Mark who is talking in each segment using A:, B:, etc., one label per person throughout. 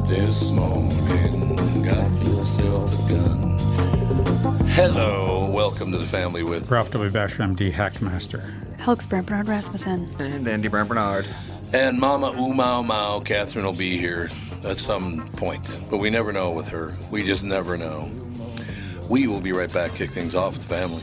A: up this morning, got yourself a gun. Hello, welcome to the family with
B: Ralph W. Basher, MD, Hackmaster.
C: Alex Barnard Rasmussen.
D: And Andy Brown Barnard.
A: and Mama Ooh Mau Mau. Catherine will be here at some point, but we never know with her. We just never know. We will be right back. Kick things off with the family.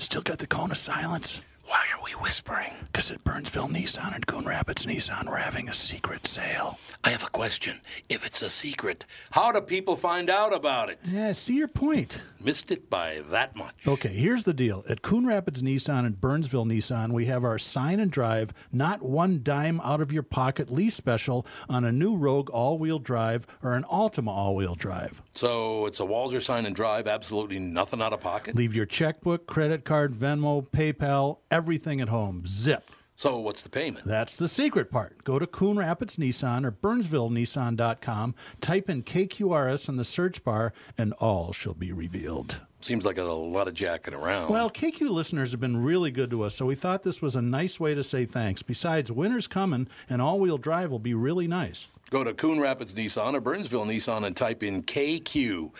E: still got the cone of silence?
A: Why are we whispering?
E: Because at Burnsville Nissan and Coon Rapids Nissan, we're having a secret sale.
A: I have a question. If it's a secret, how do people find out about it?
E: Yeah, see your point.
A: Missed it by that much.
E: Okay, here's the deal. At Coon Rapids Nissan and Burnsville Nissan, we have our sign and drive, not one dime out of your pocket lease special on a new Rogue all wheel drive or an Altima all wheel drive.
A: So it's a Walzer sign and drive, absolutely nothing out of pocket.
E: Leave your checkbook, credit card, Venmo, PayPal, everything at home. Zip.
A: So what's the payment?
E: That's the secret part. Go to Coon Rapids Nissan or BurnsvilleNissan.com, type in KQRS in the search bar, and all shall be revealed.
A: Seems like a lot of jacking around.
E: Well, KQ listeners have been really good to us, so we thought this was a nice way to say thanks. Besides, winter's coming, and all wheel drive will be really nice.
A: Go to Coon Rapids Nissan or Burnsville Nissan and type in KQ.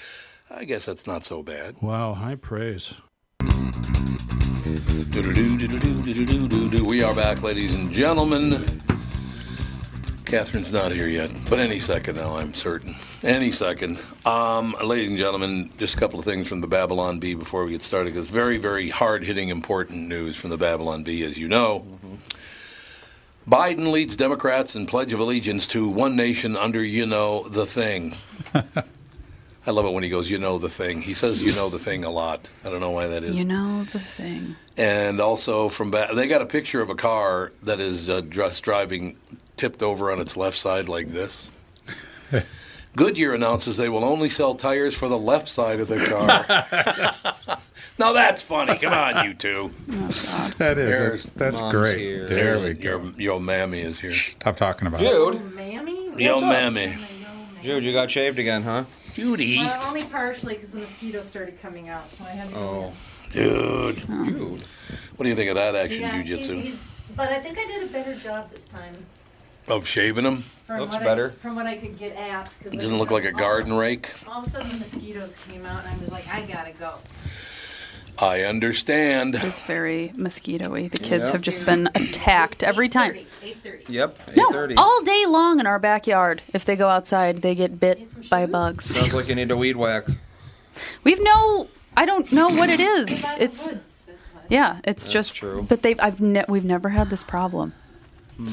A: I guess that's not so bad.
E: Wow, high praise.
A: We are back, ladies and gentlemen. Catherine's not here yet, but any second now, I'm certain. Any second. Um, ladies and gentlemen, just a couple of things from the Babylon Bee before we get started, because very, very hard hitting, important news from the Babylon Bee, as you know. Biden leads Democrats in Pledge of Allegiance to one nation under, you know, the thing. I love it when he goes, you know, the thing. He says, you know, the thing a lot. I don't know why that is
C: You know the thing.
A: and also from back, they got a picture of a car that is uh, just driving tipped over on its left side like this. Goodyear announces they will only sell tires for the left side of the car. now that's funny. Come on, you two.
B: Oh, that is.
A: There's-
B: That's, that's
D: Mom's
B: great.
D: here.
B: There we
A: Your,
B: go.
A: your mammy is here.
B: Stop talking about it.
D: Jude.
F: Oh, mammy?
A: Yo, mammy.
D: Oh Jude, you got shaved again, huh?
A: Judy.
F: Well, only partially because the mosquitoes started coming out, so I had to
D: Oh.
F: in.
A: Dude.
D: Jude.
A: What do you think of that action
F: Yeah, he's-
A: jujitsu?
F: he's- But I think I did a better job this time.
A: Of shaving them?
F: From
D: Looks
F: what
D: better.
F: I, from what I could get at. 'cause
A: It didn't look like a garden rake.
F: All of a sudden the mosquitoes came out, and I was like, I gotta go.
A: I understand.
C: It's very mosquito-y. The kids
D: Yeah.
C: have just been attacked every time.
F: 8.30.
D: Yep,
C: No,
D: 8.30.
C: all day long in our backyard. If they go outside, they get bit by
F: shoes?
C: bugs.
D: Sounds like you need a weed whack.
C: We've no. I don't know what it is.
F: By the
C: It's
F: that's
C: yeah. It's just.
D: true.
C: But they've. I've. Ne- we've never had this problem.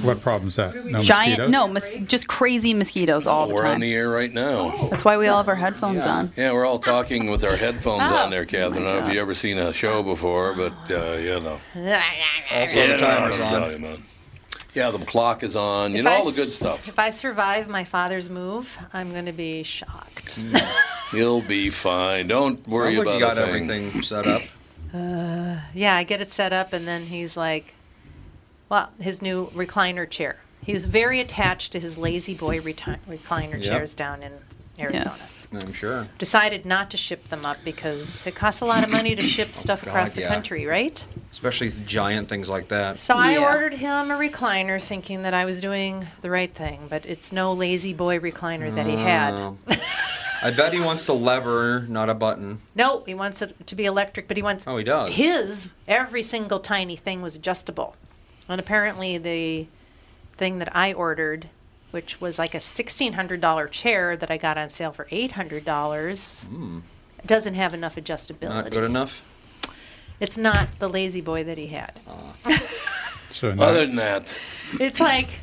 B: What problem's that? No
C: Giant.
B: mosquitoes?
C: No, mos- just crazy mosquitoes all the
A: We're on
C: time.
A: the air right now.
C: That's why we all have our headphones on.
A: Yeah, we're all talking with our headphones
F: Oh.
A: on there, Catherine. I don't know if you've ever seen a show before, but uh, you know.
D: Also,
A: Yeah,
D: the timer's
A: I'm
D: on.
A: talking about. Yeah, the clock is on. You
F: If
A: know,
F: I
A: all the good
F: s-
A: stuff.
F: If I survive my father's move, I'm going to be shocked.
A: You'll be fine. Don't worry
D: Sounds like
A: about
D: you got
A: a thing.
D: everything set up.
F: Yeah, I get it set up, and then he's like, well, his new recliner chair. He was very attached to his La-Z-Boy reti- recliner
D: Yep.
F: chairs down in Arizona.
C: Yes.
D: I'm sure.
F: Decided not to ship them up because it costs a lot of money to ship oh, stuff across
D: God,
F: the
D: yeah.
F: country, right?
D: Especially giant things like that.
F: So I ordered him a recliner thinking that I was doing the right thing, but it's no La-Z-Boy recliner that he had.
D: Oh. I bet he wants the lever, not a button.
F: No, he wants it to be electric, but he wants
D: Oh, he does.
F: his every single tiny thing was adjustable. And apparently the thing that I ordered which was like a $1,600 chair that I got on sale for $800. It hmm. doesn't have enough adjustability.
D: Not good enough.
F: It's not the La-Z-Boy that he had. Ah.
B: So
A: Other than that,
F: It's like,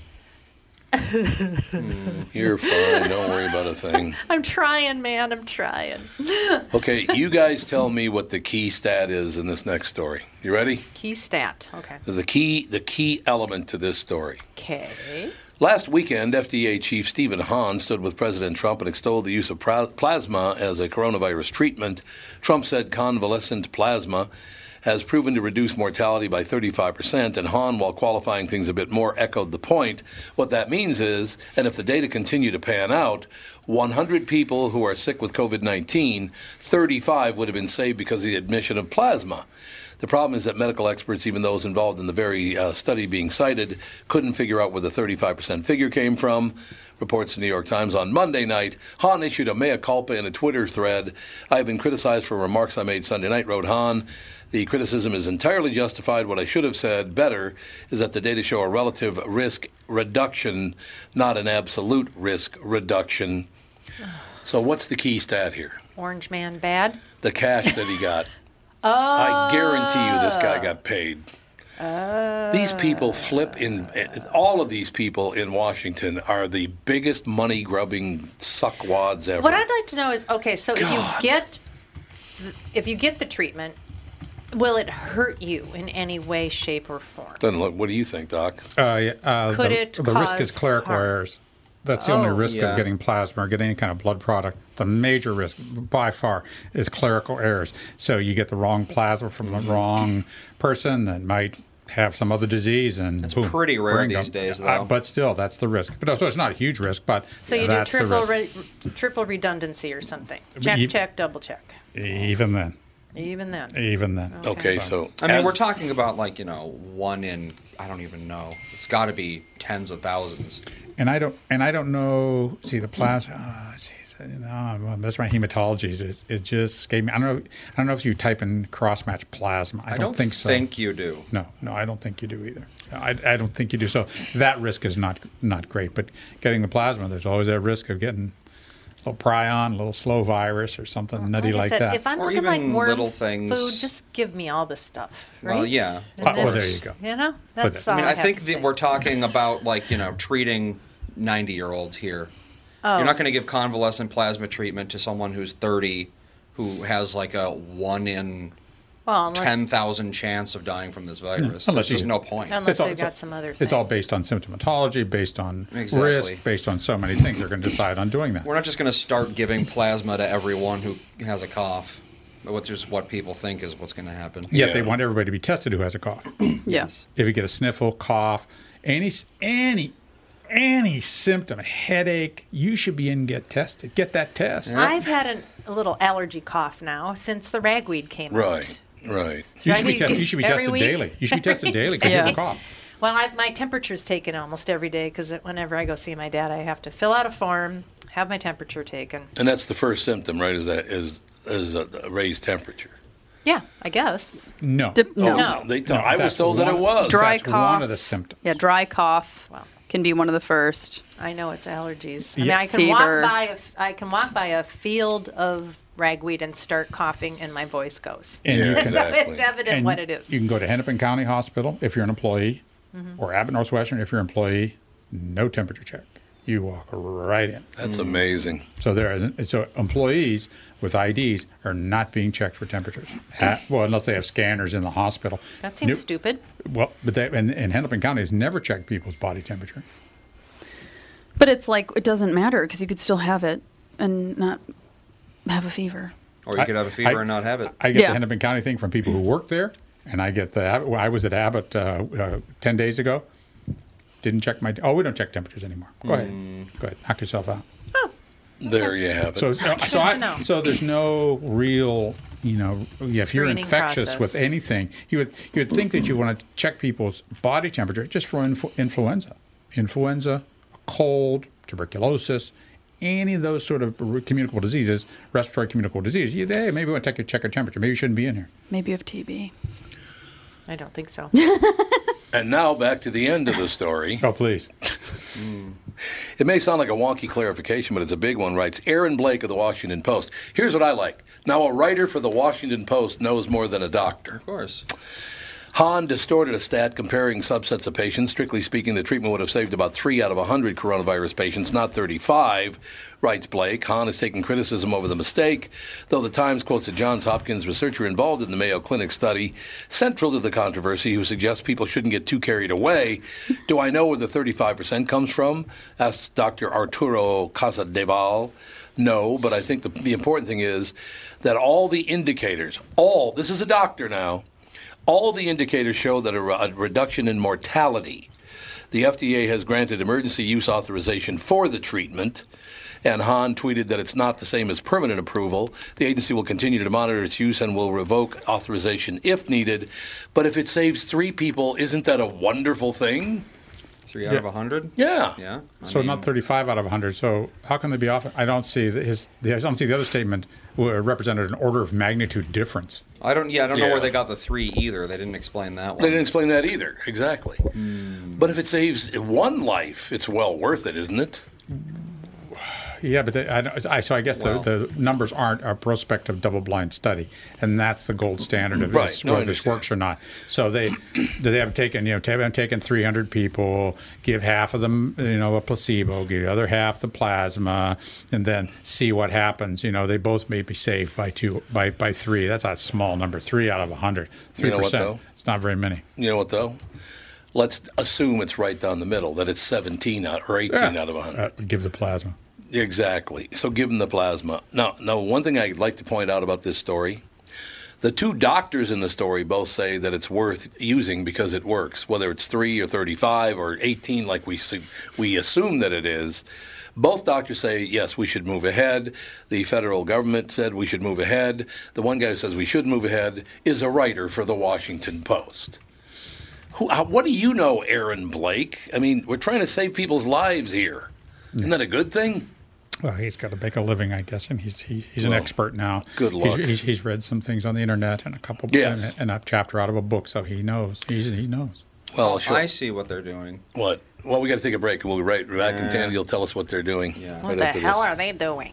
F: Mm,
A: you're fine. Don't worry about a thing.
F: I'm trying, man, I'm trying.
A: Okay, you guys tell me what the key stat is in this next story. You ready?
F: Key stat. Okay.
A: The key, the key element to this story.
F: Okay.
A: Last weekend, FDA Chief Stephen Hahn stood with President Trump and extolled the use of plasma as a coronavirus treatment. Trump said convalescent plasma has proven to reduce mortality by 35%, and Hahn, while qualifying things a bit more, echoed the point. What that means is, and if the data continue to pan out, 100 people who are sick with COVID 19, 35 would have been saved because of the admission of plasma. The problem is that medical experts, even those involved in the very uh, study being cited, couldn't figure out where the 35% figure came from. Reports the New York Times on Monday night. Hahn issued a mea culpa in a Twitter thread. I have been criticized for remarks I made Sunday night, wrote Hahn. The criticism is entirely justified. What I should have said better is that the data show a relative risk reduction, not an absolute risk reduction. So, what's the key stat here?
F: Orange man bad.
A: The cash that he got. I guarantee you this
F: Oh.
A: guy got paid. These people flip in. All of these people in Washington are the biggest money grubbing suckwads ever.
F: What I'd like to know is okay, so if you get if you get the treatment, will it hurt you in any way, shape, or form?
A: Then look, what do you think, Doc?
B: Uh, yeah, uh,
F: Could
B: the,
F: it
B: the risk is
F: cause
B: clerical
F: harm?
B: errors. That's the only
F: Oh.
B: risk
D: Yeah.
B: of getting plasma or getting any kind of blood product. The major risk, by far, is clerical errors. So you get the wrong plasma from the wrong person that might have some other disease, and
D: It's
B: boom,
D: pretty rare
B: brain
D: these
B: go-
D: days,
B: Uh, but still, that's the risk. But so it's not a huge risk, but
F: So you do
B: that's the
F: triple re- triple redundancy or something. Check,
B: You-
F: check, double check.
B: even then,
F: Even then.
B: even then.
A: Okay, so
D: I mean,
A: as-
D: we're talking about like you know one in I don't even know. It's got to be tens of thousands.
B: And I don't, and I don't know. See the plasma. Oh, jeez, no, well, that's my hematology. It, it just gave me. I don't know. I don't know if you type in cross match plasma. I,
D: I,
B: don't, think so.
D: I think you do.
B: No, no, I don't think you do either. I, I don't think you do. So that risk is not not great. But getting the plasma, there's always that risk of getting a little prion, a little slow virus, or something nutty
F: Like
B: like
F: said,
B: that.
F: if I'm
D: Or
F: looking like
D: even
F: worm
D: little things.
F: food, just give me all the stuff. Right?
D: Well, yeah.
F: And
B: Oh, well, there you go.
F: You know, that's
B: I
F: all
D: I mean,
F: I,
D: I think that we're talking about like you know treating ninety-year-olds here.
F: Oh.
D: You're not oh. going to give convalescent plasma treatment to someone who's thirty, who has like a one in
F: well, unless,
D: ten thousand chance of dying from this virus.
B: Unless
D: There's
B: you-
D: just no point.
F: unless
B: It's all-
F: they've
B: it's all-
F: got some other thing.
B: it's all based on symptomatology, based on
D: Exactly.
B: risk, based on so many things. They're going to decide on doing that.
D: We're not just going to start giving plasma to everyone who has a cough, which is what people think is what's going to happen.
B: Yet they want everybody to be tested who has a cough.
C: Yes.
B: if you get a sniffle, cough, any any any symptom, headache, you should be in and get tested. Get that test.
F: I've had an, a little allergy cough now since the ragweed came out.
A: right, right.
B: You
F: Should
B: should be,
F: be-
B: tested. you should be tested
F: week?
B: daily. You should be tested daily because you have a
C: day.
B: cough.
F: Well, I, my temperature's taken almost every day because whenever I go see my dad, I have to fill out a form, have my temperature taken.
A: And that's the first symptom, right? Is that is is a a raised temperature?
F: Yeah, I guess.
B: No.
C: Dip- no.
A: Oh,
F: No.
A: they
B: No,
A: I was told that it was.
C: Dry
B: That's
C: cough.
B: one of the symptoms.
C: Yeah, dry cough
F: Well.
C: can be one of the first.
F: I know it's allergies. I mean, I can
C: Fever.
F: walk by a, f- I can walk by a field of ragweed and start coughing, and my voice goes.
B: And
A: Yeah,
B: you can,
F: So it's evident
B: and
F: what it is.
B: You can go to Hennepin County Hospital if you're an employee,
F: Mm-hmm.
B: or Abbott Northwestern if you're an employee. No temperature check. You walk right in.
A: That's amazing.
B: So there, are- so employees with IDs are not being checked for temperatures. Ha- well, unless they have scanners in the hospital.
F: that seems
B: Nope.
F: stupid.
B: Well, but they, and, and Hennepin County has never checked people's body temperature.
C: But it's like it doesn't matter because you could still have it and not have a fever.
D: Or you
B: I-
D: could have a fever
B: I-
D: and not have it.
B: I get
C: Yeah.
B: the Hennepin County thing from people who work there, and I get the. I was at Abbott uh, uh, ten days ago. Didn't check my. Oh, we don't check temperatures anymore. Go ahead. Go ahead. Knock yourself out. Oh.
A: There you have it.
B: So, so, so, I,
F: know.
B: so there's no real, you know, yeah, if you're infectious
F: process.
B: with anything, you would you would think that you want to check people's body temperature just for influ- influenza, influenza, a cold, tuberculosis, any of those sort of communicable diseases, respiratory communicable disease. You, hey, maybe we want to take a check your temperature. Maybe you shouldn't be in here.
C: Maybe you have TB.
F: I don't think so.
A: And now back to the end of the story.
B: Oh, please. Hmm.
A: It may sound like a wonky clarification, but it's a big one, writes Aaron Blake of the Washington Post. Here's what I like. Now, a writer for the Washington Post knows more than a doctor.
D: Of course.
A: Hahn distorted a stat comparing subsets of patients. Strictly speaking, the treatment would have saved about 3 out of 100 coronavirus patients, not 35, writes Blake. Hahn has taken criticism over the mistake, though the Times quotes a Johns Hopkins researcher involved in the Mayo Clinic study, central to the controversy, who suggests people shouldn't get too carried away. Do I know where the 35% comes from? asks Dr. Arturo Casadevall. No, but I think the, the important thing is that all the indicators, all, this is a doctor now, all the indicators show that a, a reduction in mortality. The FDA has granted emergency use authorization for the treatment, and Hahn tweeted that it's not the same as permanent approval. The agency will continue to monitor its use and will revoke authorization if needed. But if it saves three people, isn't that a wonderful thing?
D: Three out
B: Yeah.
D: of a hundred.
A: Yeah.
D: Yeah. I
B: So
D: mean,
B: not 35 out of 100. So how can they be off? I don't see that his. I don't see the other statement represented an order of magnitude difference.
D: I don't. Yeah, I don't know where they got the three either. They didn't explain that one.
A: They didn't explain that either. Exactly. Hmm. But if it saves one life, it's well worth it, isn't it?
B: Yeah, but they, I, I, so I guess
D: Well-
B: the, the numbers aren't a prospective double-blind study, and that's the gold standard of
A: Right.
B: this,
A: No,
B: whether this works or not. So they they have taken you know they have taken 300 people, give half of them you know a placebo, give the other half the plasma, and then see what happens. You know they both may be saved by two by by three. That's a small number, three out of a 100. Three
A: You know what,
B: percent.
A: though?
B: It's not very many.
A: You know what, though? Let's assume it's right down the middle, that it's 17 out or 18 out of 100.
B: Uh, give the plasma.
A: Exactly. So give them the plasma. Now, now, one thing I'd like to point out about this story the two doctors in the story both say that it's worth using because it works, whether it's 3 or 35 or 18, like we, we assume that it is. Both doctors say, yes, we should move ahead. The federal government said we should move ahead. The one guy who says we should move ahead is a writer for the Washington Post. Who, how, what do you know, Aaron Blake? I mean, we're trying to save people's lives here. Isn't that a good thing?
B: Well, he's got to make a living, I guess, and he's he, he's an
A: Well,
B: expert now.
A: good
B: He's-
A: luck.
B: He's, he's, read some things on the internet and a couple
A: Yes.
B: and, a, and a chapter out of a book, so he knows. He's, he knows.
A: Well, sure.
D: I see what they're doing.
A: What? Well, we got to take a break, and we'll be right back. And
D: Yeah.
A: Tandy will tell us what they're doing.
D: Yeah.
A: right
F: What the hell
A: this.
F: are they doing?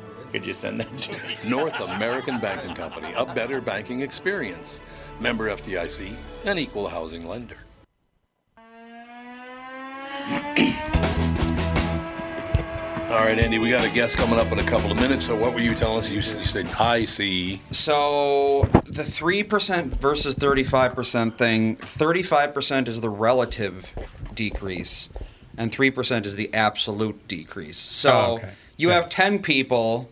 G: Could you send that to me?
A: North American Banking Company, a better banking experience. Member FDIC, an equal housing lender. All right, Andy, we got a guest coming up in a couple of minutes. So, what were you telling us? You, you said I see.
D: So the three percent versus thirty-five percent thing. Thirty-five percent is the relative decrease, and three percent is the absolute decrease. So
B: Oh, okay.
D: you
B: Yeah.
D: have ten people,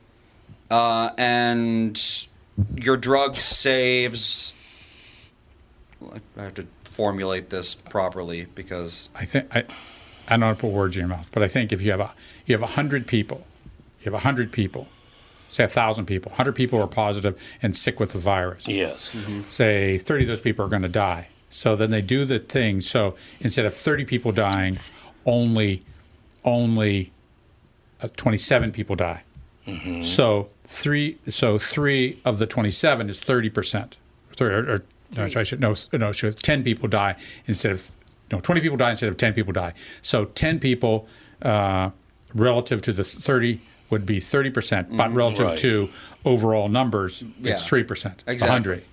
D: uh, and your drug saves. I have to formulate this properly because
B: I think I, I don't want to put words in your mouth, but I think if you have a you have a hundred people, you have a hundred people, say a thousand people, hundred people are positive and sick with the virus.
A: Yes.
B: Say thirty of those people are going to die. So then they do the thing. So instead of thirty people dying, only only uh, twenty-seven people die. So three so three of the twenty-seven is thirty percent. Or, or no, I should no no should ten people die instead of no twenty people die instead of ten people die. So ten people uh, relative to the thirty would be thirty percent, but relative
A: Right.
B: to overall numbers,
D: Yeah.
B: it's three percent.
D: Exactly.
B: hundred.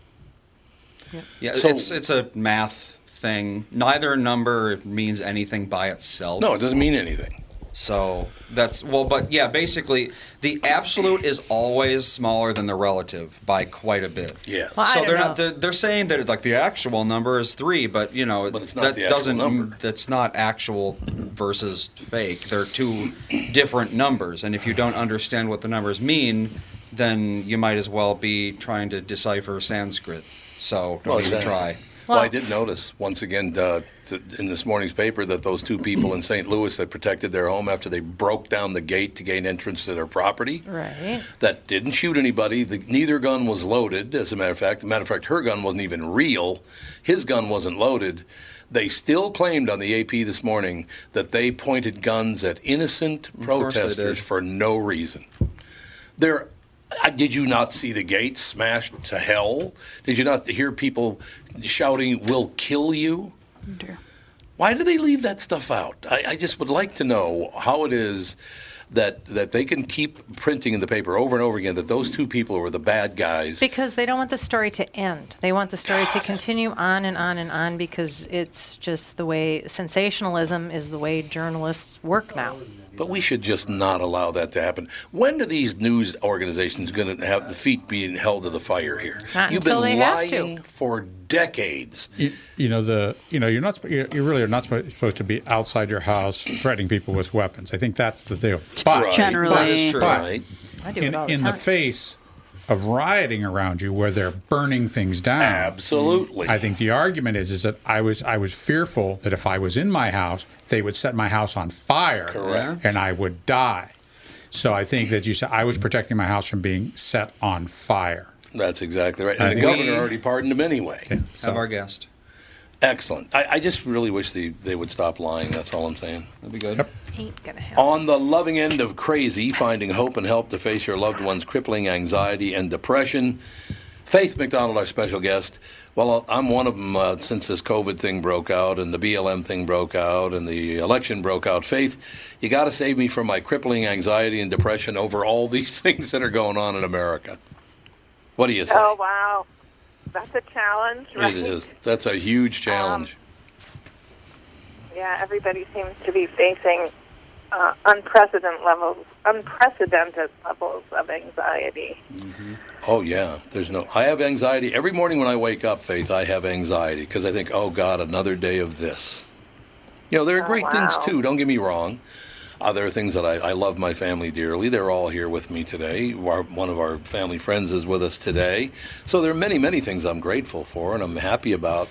D: yeah,
A: So-
D: it's it's a math thing. Neither number means anything by itself.
A: No, it doesn't mean anything.
D: So that's well, but yeah, basically the absolute is always smaller than the relative by quite a bit.
A: Yeah.
F: Well,
D: so they're
F: know.
D: not they're, they're saying that like the actual number is three, but you know
A: But it's not
D: that
A: the
D: doesn't
A: number.
D: that's not actual versus fake. They're two different numbers, and if you don't understand what the numbers mean, then you might as well be trying to decipher Sanskrit. So don't
A: Well,
D: even
A: exactly.
D: try.
A: Well, I
F: Well-
A: did notice once again uh, t- in this morning's paper that those two people in St. Louis that protected their home after they broke down the gate to gain entrance to their property,
F: Right.
A: that didn't shoot anybody. The, neither gun was loaded. As a matter of fact, as a matter of fact, her gun wasn't even real. His gun wasn't loaded. They still claimed on the AP this morning that they pointed guns at innocent protesters for no reason. There, uh, did you not see the gates smashed to hell? Did you not hear people shouting, "We'll kill you"?
C: Oh, dear.
A: Why do they leave that stuff out? I, I just would like to know how it is that that they can keep printing in the paper over and over again that those two people were the bad guys.
F: Because they don't want the story to end. They want the story to continue on and on and on because it's just the way sensationalism is the way journalists work now.
A: But we should just not allow that to happen. When are these news organizations going to have the feet being held to the fire here?
F: Not
A: You've
F: until
A: been
F: they have to.
A: lying for decades.
B: You, you know the you know you're not sp- you you really are not supposed to be outside your house threatening people with weapons. I think that's the deal. But
A: Right.
C: Generally.
A: That is true.
B: But-
A: Right.
F: I do
B: in,
F: it all the
B: in
F: time.
B: the face of rioting around you where they're burning things down.
A: Absolutely.
B: I think the argument is is that I was I was fearful that if I was in my house, they would set my house on fire,
A: Correct.
B: and I would die. So I think that you said I was protecting my house from being set on fire.
A: That's exactly right.
B: I
A: And the
B: think-
A: governor already pardoned him anyway.
B: So,
D: Have our guest.
A: Excellent. I, I just really wish they, they would stop lying. That's all I'm saying.
D: That'd be good.
B: Yep.
F: Ain't gonna happen.
A: On the loving end of crazy, finding hope and help to face your loved one's crippling anxiety and depression. Faith McDonald, our special guest. Well, I'm one of them uh, since this COVID thing broke out and the BLM thing broke out and the election broke out. Faith, you got to save me from my crippling anxiety and depression over all these things that are going on in America. What do you say?
H: Oh wow, that's a challenge, right?
A: It is. That's a huge challenge.
H: Yeah, everybody seems to be facing uh, unprecedented levels, unprecedented levels of anxiety.
A: Oh yeah, there's no. I have anxiety every morning when I wake up. Faith, I have anxiety because I think, oh God, another day of this. You know, there are
H: Oh,
A: great things too. Don't get me wrong. Uh, there are things that I, I love my family dearly. They're all here with me today. Our, one of our family friends is with us today. So there are many, many things I'm grateful for and I'm happy about.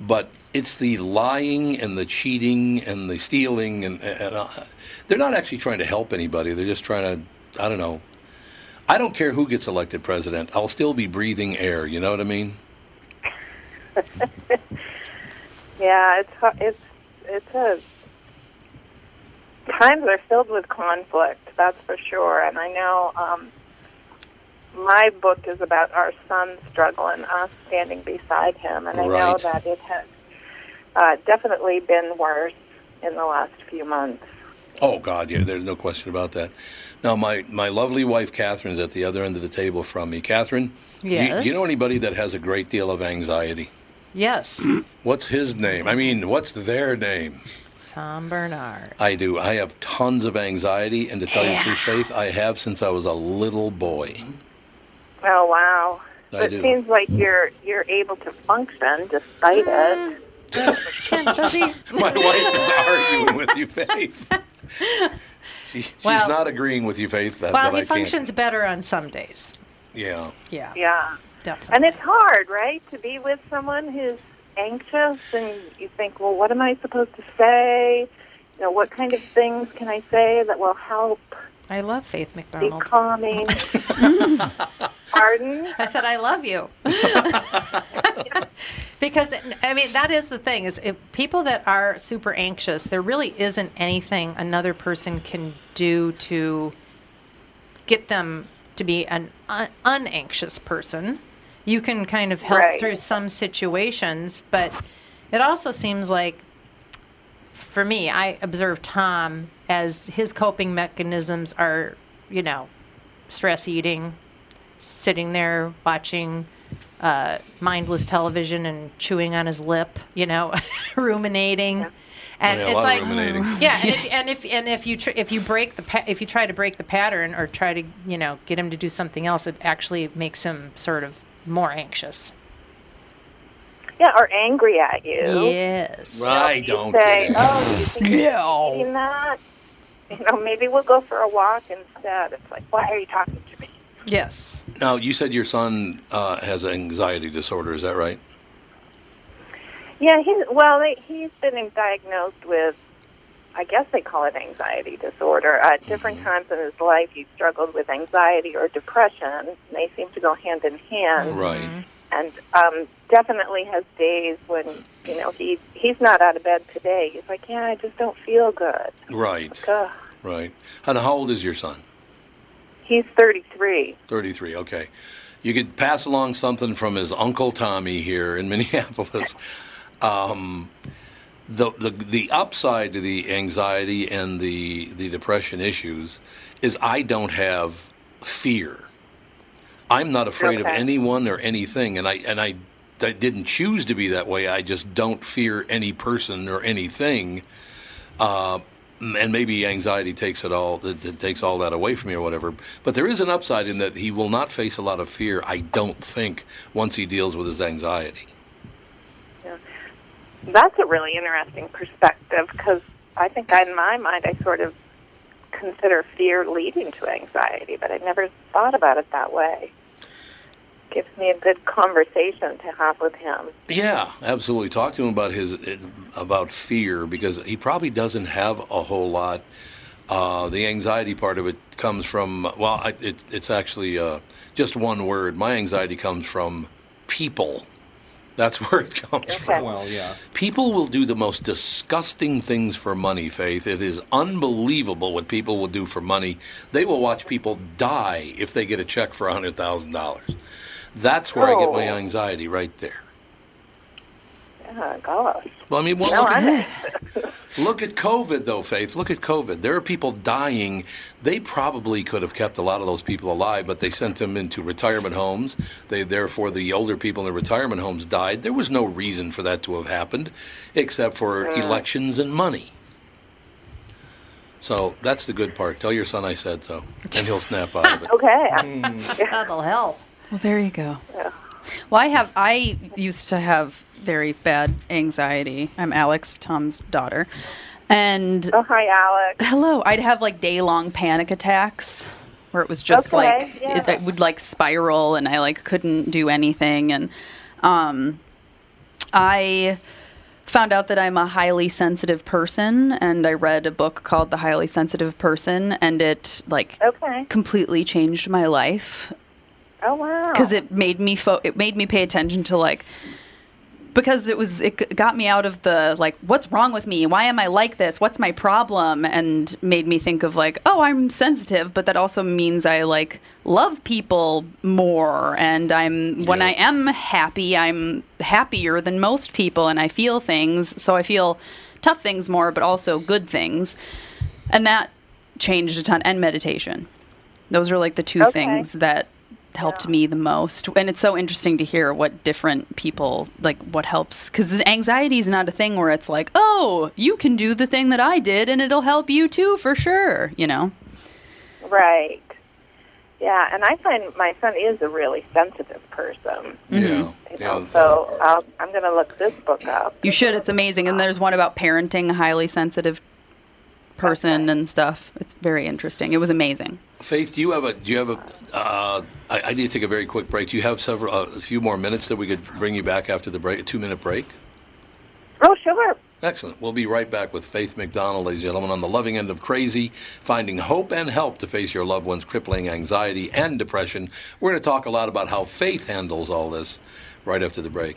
A: But it's the lying and the cheating and the stealing and, and uh, they're not actually trying to help anybody. They're just trying to, I don't know. I don't care who gets elected president. I'll still be breathing air. You know what I mean?
H: Yeah, it's it's it's a times are filled with conflict. That's for sure. And I know um, my book is about our son struggle and us standing beside him. And I know that it has uh, definitely been worse in the last few months.
A: Oh God, yeah. There's no question about that. Now, my my lovely wife Catherine's at the other end of the table from me. Catherine, do you-
F: Yes.
A: do you know anybody that has a great deal of anxiety?
F: Yes,
A: What's his name? I mean, what's their name?
F: Tom Barnard.
A: I do. I have tons of anxiety, and to tell you the truth, Faith, I have since I was a little boy.
H: Oh wow!
A: I
H: it
A: do.
H: seems like you're you're able to function despite it.
F: Ken, mm. does he?
A: My wife is arguing with you, Faith. She, she's
F: Well-
A: not agreeing with you, Faith. That,
F: Well,
A: that I
F: he
A: can't.
F: functions better on some days.
A: Yeah.
F: Yeah,
H: Yeah.
F: definitely.
H: And it's hard, right, to be with someone who's anxious and you think, well, what am I supposed to say? You know, what kind of things can I say that will help
F: I love Faith McDonald.
H: be calming? Pardon?
F: I said I love you. because I mean that is the thing is if people that are super anxious, there really isn't anything another person can do to get them to be an un- unanxious person. You can kind of help
H: Right.
F: through some situations, but it also seems like for me, I observe Tom as his coping mechanisms are, you know, stress eating, sitting there watching uh, mindless television and chewing on his lip, you know, ruminating. And
A: Yeah,
F: it's like, yeah, and if, and if and if you tr- if you break the pa- if you try to break the pattern or try to you know get him to do something else, it actually makes him sort of more anxious.
H: Yeah, or angry at you.
F: Yes.
A: I
H: You
A: don't
H: say,
A: get it.
H: "Oh, you think you're eating that?" You know, maybe we'll go for a walk instead. It's like, why are you talking to me?
F: Yes.
A: Now, you said your son uh, has anxiety disorder. Is that right?
H: Yeah, he's well. He's been diagnosed with, I guess they call it anxiety disorder. At different times in his life, he struggled with anxiety or depression. They seem to go hand in hand.
A: Right.
H: and um, definitely has days when you know he he's not out of bed today. He's like, yeah, I just don't feel good.
A: Right.
H: Ugh.
A: Right. And how old is your son?
H: He's 33.
A: 33. Okay. You could pass along something from his uncle Tommy here in Minneapolis. Um, the, the the upside to the anxiety and the the depression issues is I don't have fear. I'm not afraid of anyone or anything, and I and I, I didn't choose to be that way. I just don't fear any person or anything. Uh, and maybe anxiety takes it all that that takes all that away from me or whatever. But there is an upside in that he will not face a lot of fear. I don't think once he deals with his anxiety.
H: That's a really interesting perspective because I think in my mind I sort of consider fear leading to anxiety, but I never thought about it that way. Gives me a good conversation to have with him.
A: Yeah, absolutely. Talk to him about his about fear because he probably doesn't have a whole lot. Uh, the anxiety part of it comes from well, it, it's actually uh, just one word. My anxiety comes from people. That's where it comes from.
D: Well, yeah.
A: People will do the most disgusting things for money, Faith. It is unbelievable what people will do for money. They will watch people die if they get a check for $100,000. That's where I get my
H: Oh.
A: anxiety right there.
H: Yeah, gosh.
A: Well, I mean, well,
H: No,
A: look, at, look at COVID, though, Faith. Look at COVID. There are people dying. They probably could have kept a lot of those people alive, but they sent them into retirement homes. They, therefore, the older people in the retirement homes died. There was no reason for that to have happened, except for mm. elections and money. So that's the good part. Tell your son I said so, and he'll snap out of it.
H: okay. Hmm.
F: That'll help.
C: Well, there you go.
H: Yeah.
C: Well, I have. I used to have very bad anxiety. I'm Alex, Tom's daughter, and
H: Oh, hi, Alex.
C: hello. I'd have like day long panic attacks where it was just
H: Okay,
C: like
H: yeah.
C: it, it would like spiral, and I like couldn't do anything. And um, I found out that I'm a highly sensitive person, and I read a book called The Highly Sensitive Person, and it like
H: Okay.
C: completely changed my life
H: Oh, wow.
C: because it made me fo- it made me pay attention to like because it was it got me out of the like what's wrong with me? Why am i like this? What's my problem? And made me think of like oh i'm sensitive but that also means i like love people more. And i'm when i am happy i'm happier than most people and i feel things. So i feel tough things more but also good things. And that changed a ton and meditation. Those are like the two
H: Okay.
C: things that helped me the most and it's so interesting to hear what different people like what helps because anxiety is not a thing where it's like oh you can do the thing that i did and it'll help you too for sure you know
H: Right. Yeah, and I find my son is a really sensitive person.
A: Yeah, mm-hmm.
H: You know,
A: yeah.
H: so I'll, I'm going to look this book up.
C: you should it's amazing and there's one about parenting highly sensitive person
H: Okay.
C: and stuff it's very interesting it was amazing
A: Faith, do you have a? Do you have a? Uh, I, I need to take a very quick break. Do you have several, uh, a few more minutes that we could bring you back after the break? A two-minute break.
H: Oh, sure.
A: Excellent. We'll be right back with Faith McDonald, ladies and gentlemen, on the loving end of crazy, finding hope and help to face your loved one's crippling anxiety and depression. We're going to talk a lot about how faith handles all this right after the break.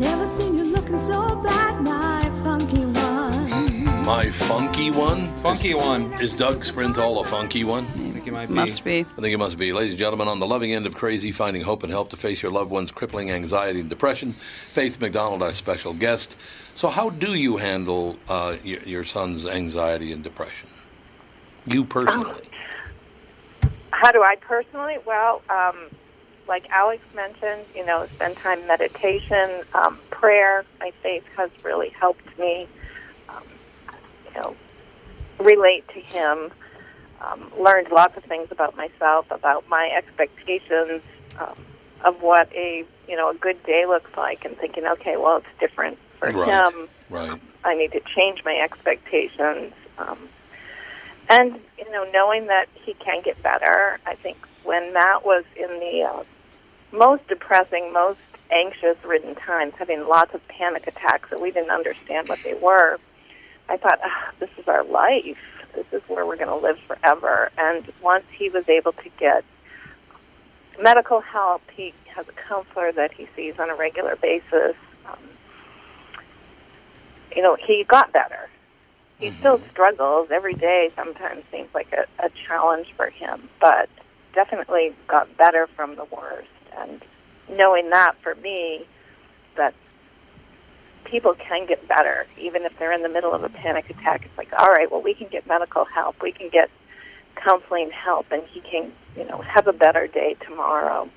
I: Never seen you looking so bad, my funky one.
A: My funky one?
D: Funky
A: is,
D: one.
A: Is Doug Sprinthal a funky one?
D: I think it might be.
C: Must be.
A: I think it must be. Ladies and gentlemen, on the loving end of crazy, finding hope and help to face your loved one's crippling anxiety and depression, Faith McDonald, our special guest. So, how do you handle uh, your, your son's anxiety and depression? You personally.
H: How do I personally? Well, um, like Alex mentioned, you know, spend time meditation, um, prayer. My faith has really helped me, um, you know, relate to Him. Um, learned lots of things about myself, about my expectations um, of what a you know a good day looks like, and thinking, okay, well, it's different for
A: Right.
H: him.
A: Right.
H: I need to change my expectations. Um, and, you know, knowing that he can get better, I think when Matt was in the uh, most depressing, most anxious ridden times, having lots of panic attacks that we didn't understand what they were, I thought, ah, this is our life. This is where we're going to live forever. And once he was able to get medical help, he has a counselor that he sees on a regular basis. Um, you know, he got better. He still struggles every day. Sometimes seems like a, a challenge for him, but definitely got better from the worst. And knowing that for me, that people can get better, even if they're in the middle of a panic attack. It's like, all right, well, we can get medical help, we can get counseling help, and he can, you know, have a better day tomorrow.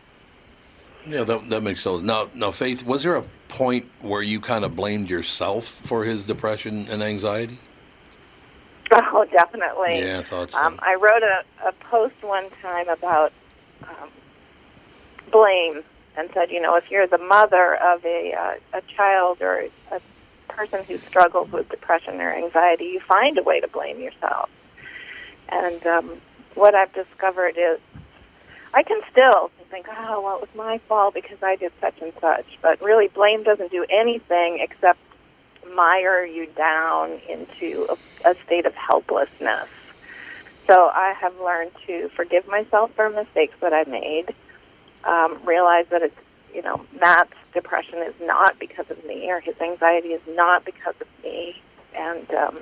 A: Yeah, that, that makes sense. Now, now, Faith, was there a point where you kind of blamed yourself for his depression and anxiety?
H: Oh, definitely.
A: Yeah, I thought so.
H: Um, I wrote a, a post one time about blame and said, you know, if you're the mother of a uh, a child or a person who struggles with depression or anxiety, you find a way to blame yourself. And um, what I've discovered is, I can still think, oh, well, it was my fault because I did such and such. But really, blame doesn't do anything except mire you down into a, a state of helplessness. So I have learned to forgive myself for mistakes that I made, um, realize that it's, you know, Matt's depression is not because of me or his anxiety is not because of me. And um,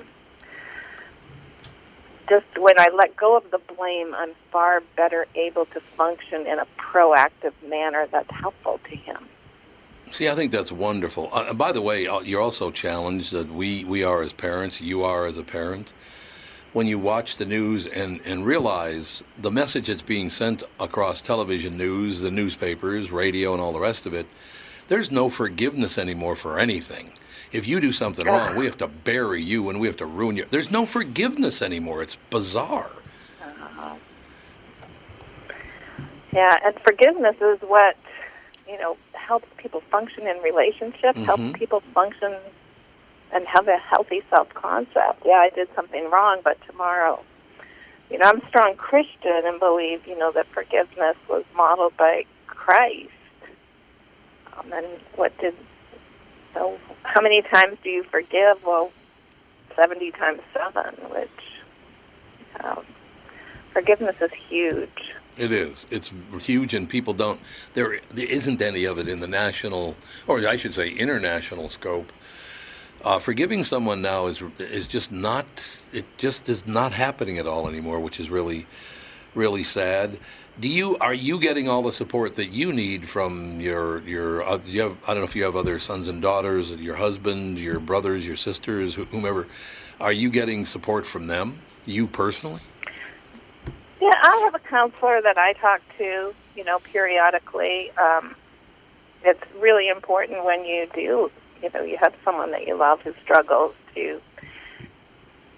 H: just when I let go of the blame, I'm far better able to function in a proactive manner that's helpful to him.
A: See, I think that's wonderful. Uh, and by the way, uh, you're also challenged that we, we are as parents, you are as a parent. When you watch the news and, and realize the message that's being sent across television news, the newspapers, radio, and all the rest of it, there's no forgiveness anymore for anything. If you do something wrong, we have to bury you and we have to ruin you. There's no forgiveness anymore. It's bizarre.
H: Yeah, and forgiveness is what, you know, helps people function in relationships, helps
A: Mhm.
H: people function and have a healthy self concept. Yeah, I did something wrong, but tomorrow, you know, I'm a strong Christian and believe, you know, that forgiveness was modeled by Christ. Um, and what did, so how many times do you forgive? Well, 70 times 7, which um, forgiveness is huge.
A: It is. It's huge, and people don't. There, there isn't any of it in the national, or I should say, international scope. Uh, forgiving someone now is is just not. It just is not happening at all anymore, which is really, really sad. Do you are you getting all the support that you need from your your? Uh, you have I don't know if you have other sons and daughters, your husband, your brothers, your sisters, whomever. Are you getting support from them? You personally?
H: Yeah, I have a counselor that I talk to, you know, periodically. Um, it's really important when you do, you know, you have someone that you love who struggles to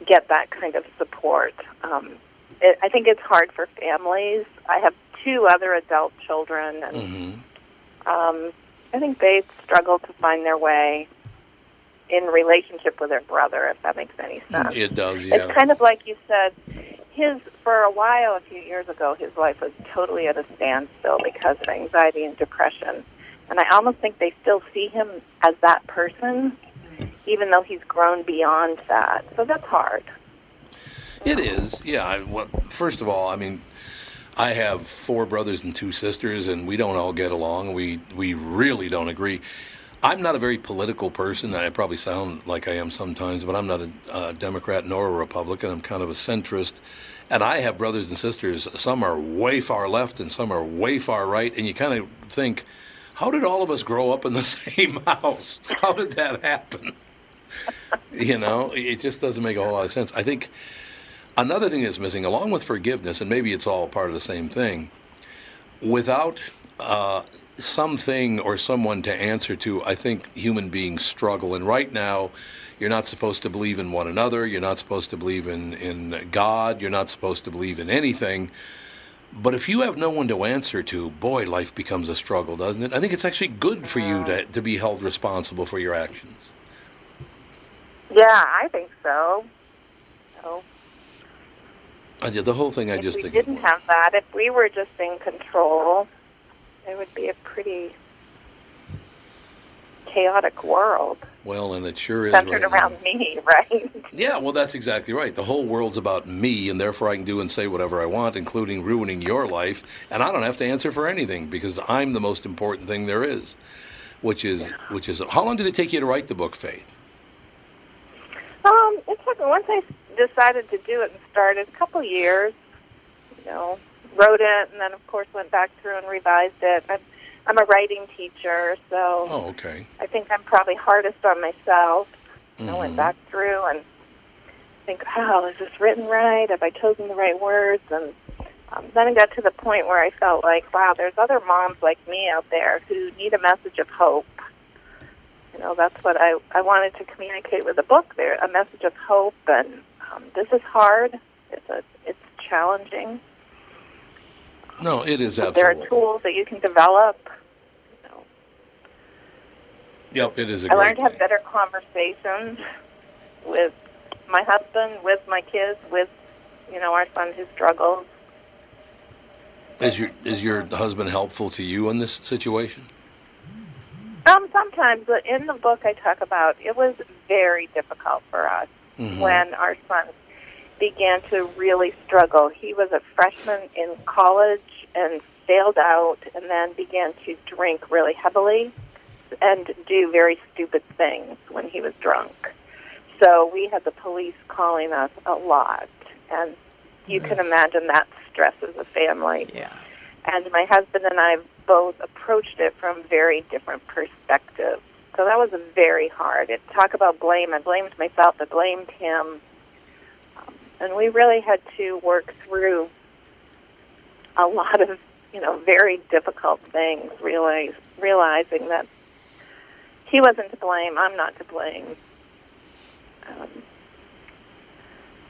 H: get that kind of support. Um, it, I think it's hard for families. I have two other adult children, and
A: Mm-hmm.
H: um, I think they struggle to find their way in relationship with their brother, if that makes any sense.
A: It does, yeah.
H: It's kind of like you said. His for a while, a few years ago, his life was totally at a standstill because of anxiety and depression, and I almost think they still see him as that person, even though he's grown beyond that. So that's hard.
A: It is, yeah. I, well, first of all, I mean, I have four brothers and two sisters, and we don't all get along. We we really don't agree. I'm not a very political person. I probably sound like I am sometimes, but I'm not a uh, Democrat nor a Republican. I'm kind of a centrist. And I have brothers and sisters. Some are way far left, and some are way far right. And you kind of think, how did all of us grow up in the same house? How did that happen? you know, it just doesn't make a whole lot of sense. I think another thing that's missing, along with forgiveness, and maybe it's all part of the same thing, without uh, something or someone to answer to, I think human beings struggle. And right now, you're not supposed to believe in one another. You're not supposed to believe in, in God. You're not supposed to believe in anything. But if you have no one to answer to, boy, life becomes a struggle, doesn't it? I think it's actually good for you to, to be held responsible for your actions.
H: Yeah, I think so. So
A: I, did- the whole thing, I just
H: we
A: think.
H: We didn't have that, if we were just in control, it would be a pretty chaotic world
A: Well, and it sure is.
H: centered
A: right now.
H: around me, right?
A: Yeah, well, that's exactly right. The whole world's about me, and therefore I can do and say whatever I want, including ruining your life, and I don't have to answer for anything because I'm the most important thing there is. Which is, which is, how long did it take you to write the book, Faith?
H: Um, it took once I decided to do it and started a couple years. You know, wrote it and then of course went back through and revised it. I'm, I'm a writing teacher, so
A: Oh, okay.
H: I think I'm probably hardest on myself. I
A: Mhm.
H: went back through and think, "Wow, is this written right? Have I chosen the right words?" And um, then it got to the point where I felt like, "Wow, there's other moms like me out there who need a message of hope." You know, that's what I I wanted to communicate with the book. There, a message of hope, and um, this is hard. It's a it's challenging.
A: No, it is
H: But there are tools that you can develop.
A: Yep, it is a
H: I learned to have better conversations with my husband, with my kids, with you know our son who struggles.
A: Is your is your husband helpful to you in this situation?
H: Um, sometimes, but in the book I talk about it was very difficult for us
A: Mhm.
H: when our son began to really struggle. He was a freshman in college and failed out, and then began to drink really heavily and do very stupid things when he was drunk. So we had the police calling us a lot, and you can mm-hmm. imagine that stresses a family.
F: Yeah.
H: And my husband and I both approached it from very different perspectives. So that was very hard. It talk about blame. I blamed myself. I blamed him, and we really had to work through a lot of you know very difficult things. Realize realizing that he wasn't to blame. I'm not to blame. Um,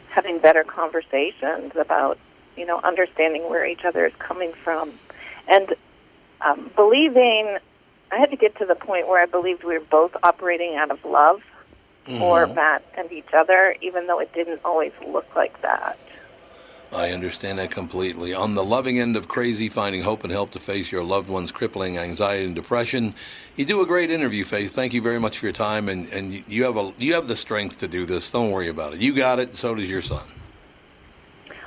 H: having better conversations about you know understanding where each other is coming from, and um, believing. I had to get to the point where I believed we were both operating out of love for
A: Mhm.
H: Matt and each other, even though it didn't always look like that.
A: I understand that completely. On the loving end of crazy, finding hope and help to face your loved one's crippling anxiety and depression, you do a great interview, Faith. Thank you very much for your time, and, and you- have a you have the strength to do this. Don't worry about it. You got it. And so does your son.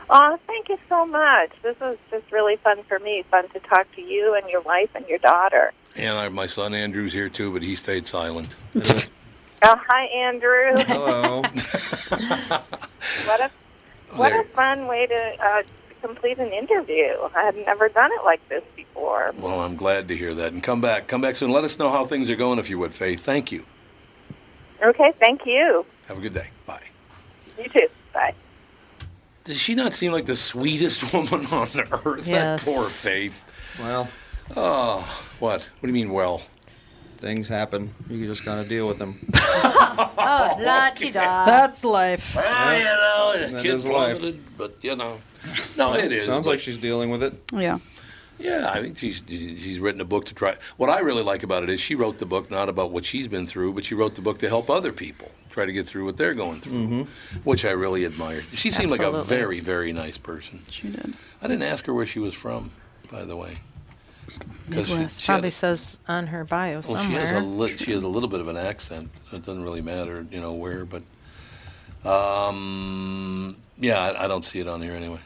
H: Oh, thank you so much. This was just really fun for me. Fun to talk to you and your wife and your daughter.
A: And I, my son Andrew's here too, but he stayed silent.
H: Oh, hi, Andrew.
A: Hello.
H: what a what
A: There-
H: a fun way to uh, complete an interview. I had never done it like this before.
A: well, I'm glad to hear that. And come back, come back soon. Let us know how things are going, if you would, Faith. Thank you.
H: Okay, thank you.
A: Have a good day. Bye.
H: You too. Bye.
A: Does she not seem like the sweetest woman on earth?
D: Yes.
A: That poor Faith.
D: Well.
A: Oh, what? What do you mean, well?
D: Things happen. You just gotta deal with them.
F: Oh, la ti da.
C: That's life.
A: Ah, you know,
D: That
A: kid
D: is life.
A: plummeted, but you know, no, it is.
D: Sounds
A: but-
D: like she's dealing with it.
C: Yeah.
A: Yeah, I think she's she's written a book to try. What I really like about it is she wrote the book not about what she's been through, but she wrote the book to help other people try to get through what they're going through, which I really admire. She seemed like a very very nice person.
C: She did.
A: I didn't ask her where she was from, by the way. 'Cause she-
C: Midwest.
A: she
F: Probably
A: had-
F: says on her bio
A: well, she has a
F: somewhere.
A: li- she has a little bit of an accent. It doesn't really matter, you know where, but um, yeah, I, I don't see it on here anyway.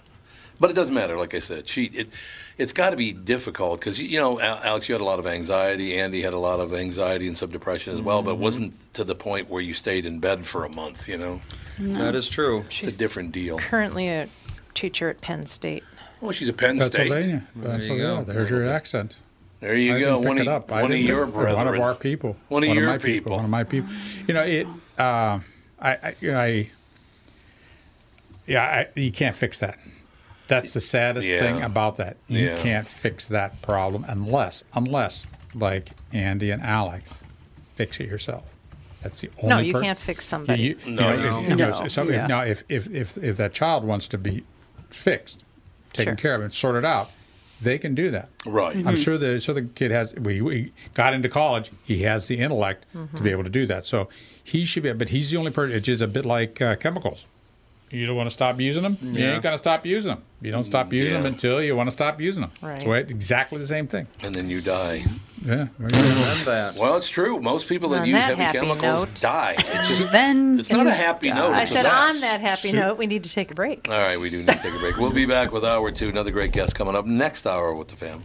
A: But it doesn't matter. Like I said, she it it's got to be difficult because you know Al- Alex, you had a lot of anxiety. Andy had a lot of anxiety and some depression as well, but it wasn't to the point where you stayed in bed for a month. You know,
D: That is true.
A: it's a different deal.
F: Currently a teacher at Penn State.
A: Well, she's a Penn State.
B: Pennsylvania.
D: There you go.
B: There's your accent.
A: There you
B: I
A: go.
B: didn't pick
A: One
B: it
A: of,
B: up.
A: One of
B: didn't
A: your
B: pick-
A: brethren.
B: One of our people.
A: One of your
B: my
A: people.
B: One of my people. You know it. Uh, I, I, you know, I. Yeah, I, you can't fix that. That's the saddest
A: Yeah.
B: thing about that. You
A: Yeah.
B: can't fix that problem unless, unless, like Andy and Alex, fix it yourself. That's the only.
F: No, you
B: per-
F: can't fix somebody.
B: You, you
A: No,
B: know,
A: no.
B: if, you know,
C: No.
B: so if- now if, if if if that child wants to be fixed, taken
F: Sure.
B: care of, and sorted out, they can do that.
A: Right.
B: I'm sure the so the kid has. We, we got into college. He has the intellect to be able to do that. So he should be. But he's the only person. It's just a bit like uh, chemicals. You don't want to stop using them. You ain't gonna stop using them. You don't stop using them until you want to stop using them.
F: Right.
B: So it, exactly the same thing.
A: And then you die.
B: Yeah.
D: That.
A: Well, it's true. Most people that
F: On
A: use
F: that
A: heavy chemicals
F: note.
A: die. It's just
C: Then
A: It's not a happy note.
F: I
A: It's a
F: said
A: mess.
F: on that happy note, we need to take a break.
A: All right, we do need to take a break. We'll be back with hour two. Another great guest coming up next hour with the fam.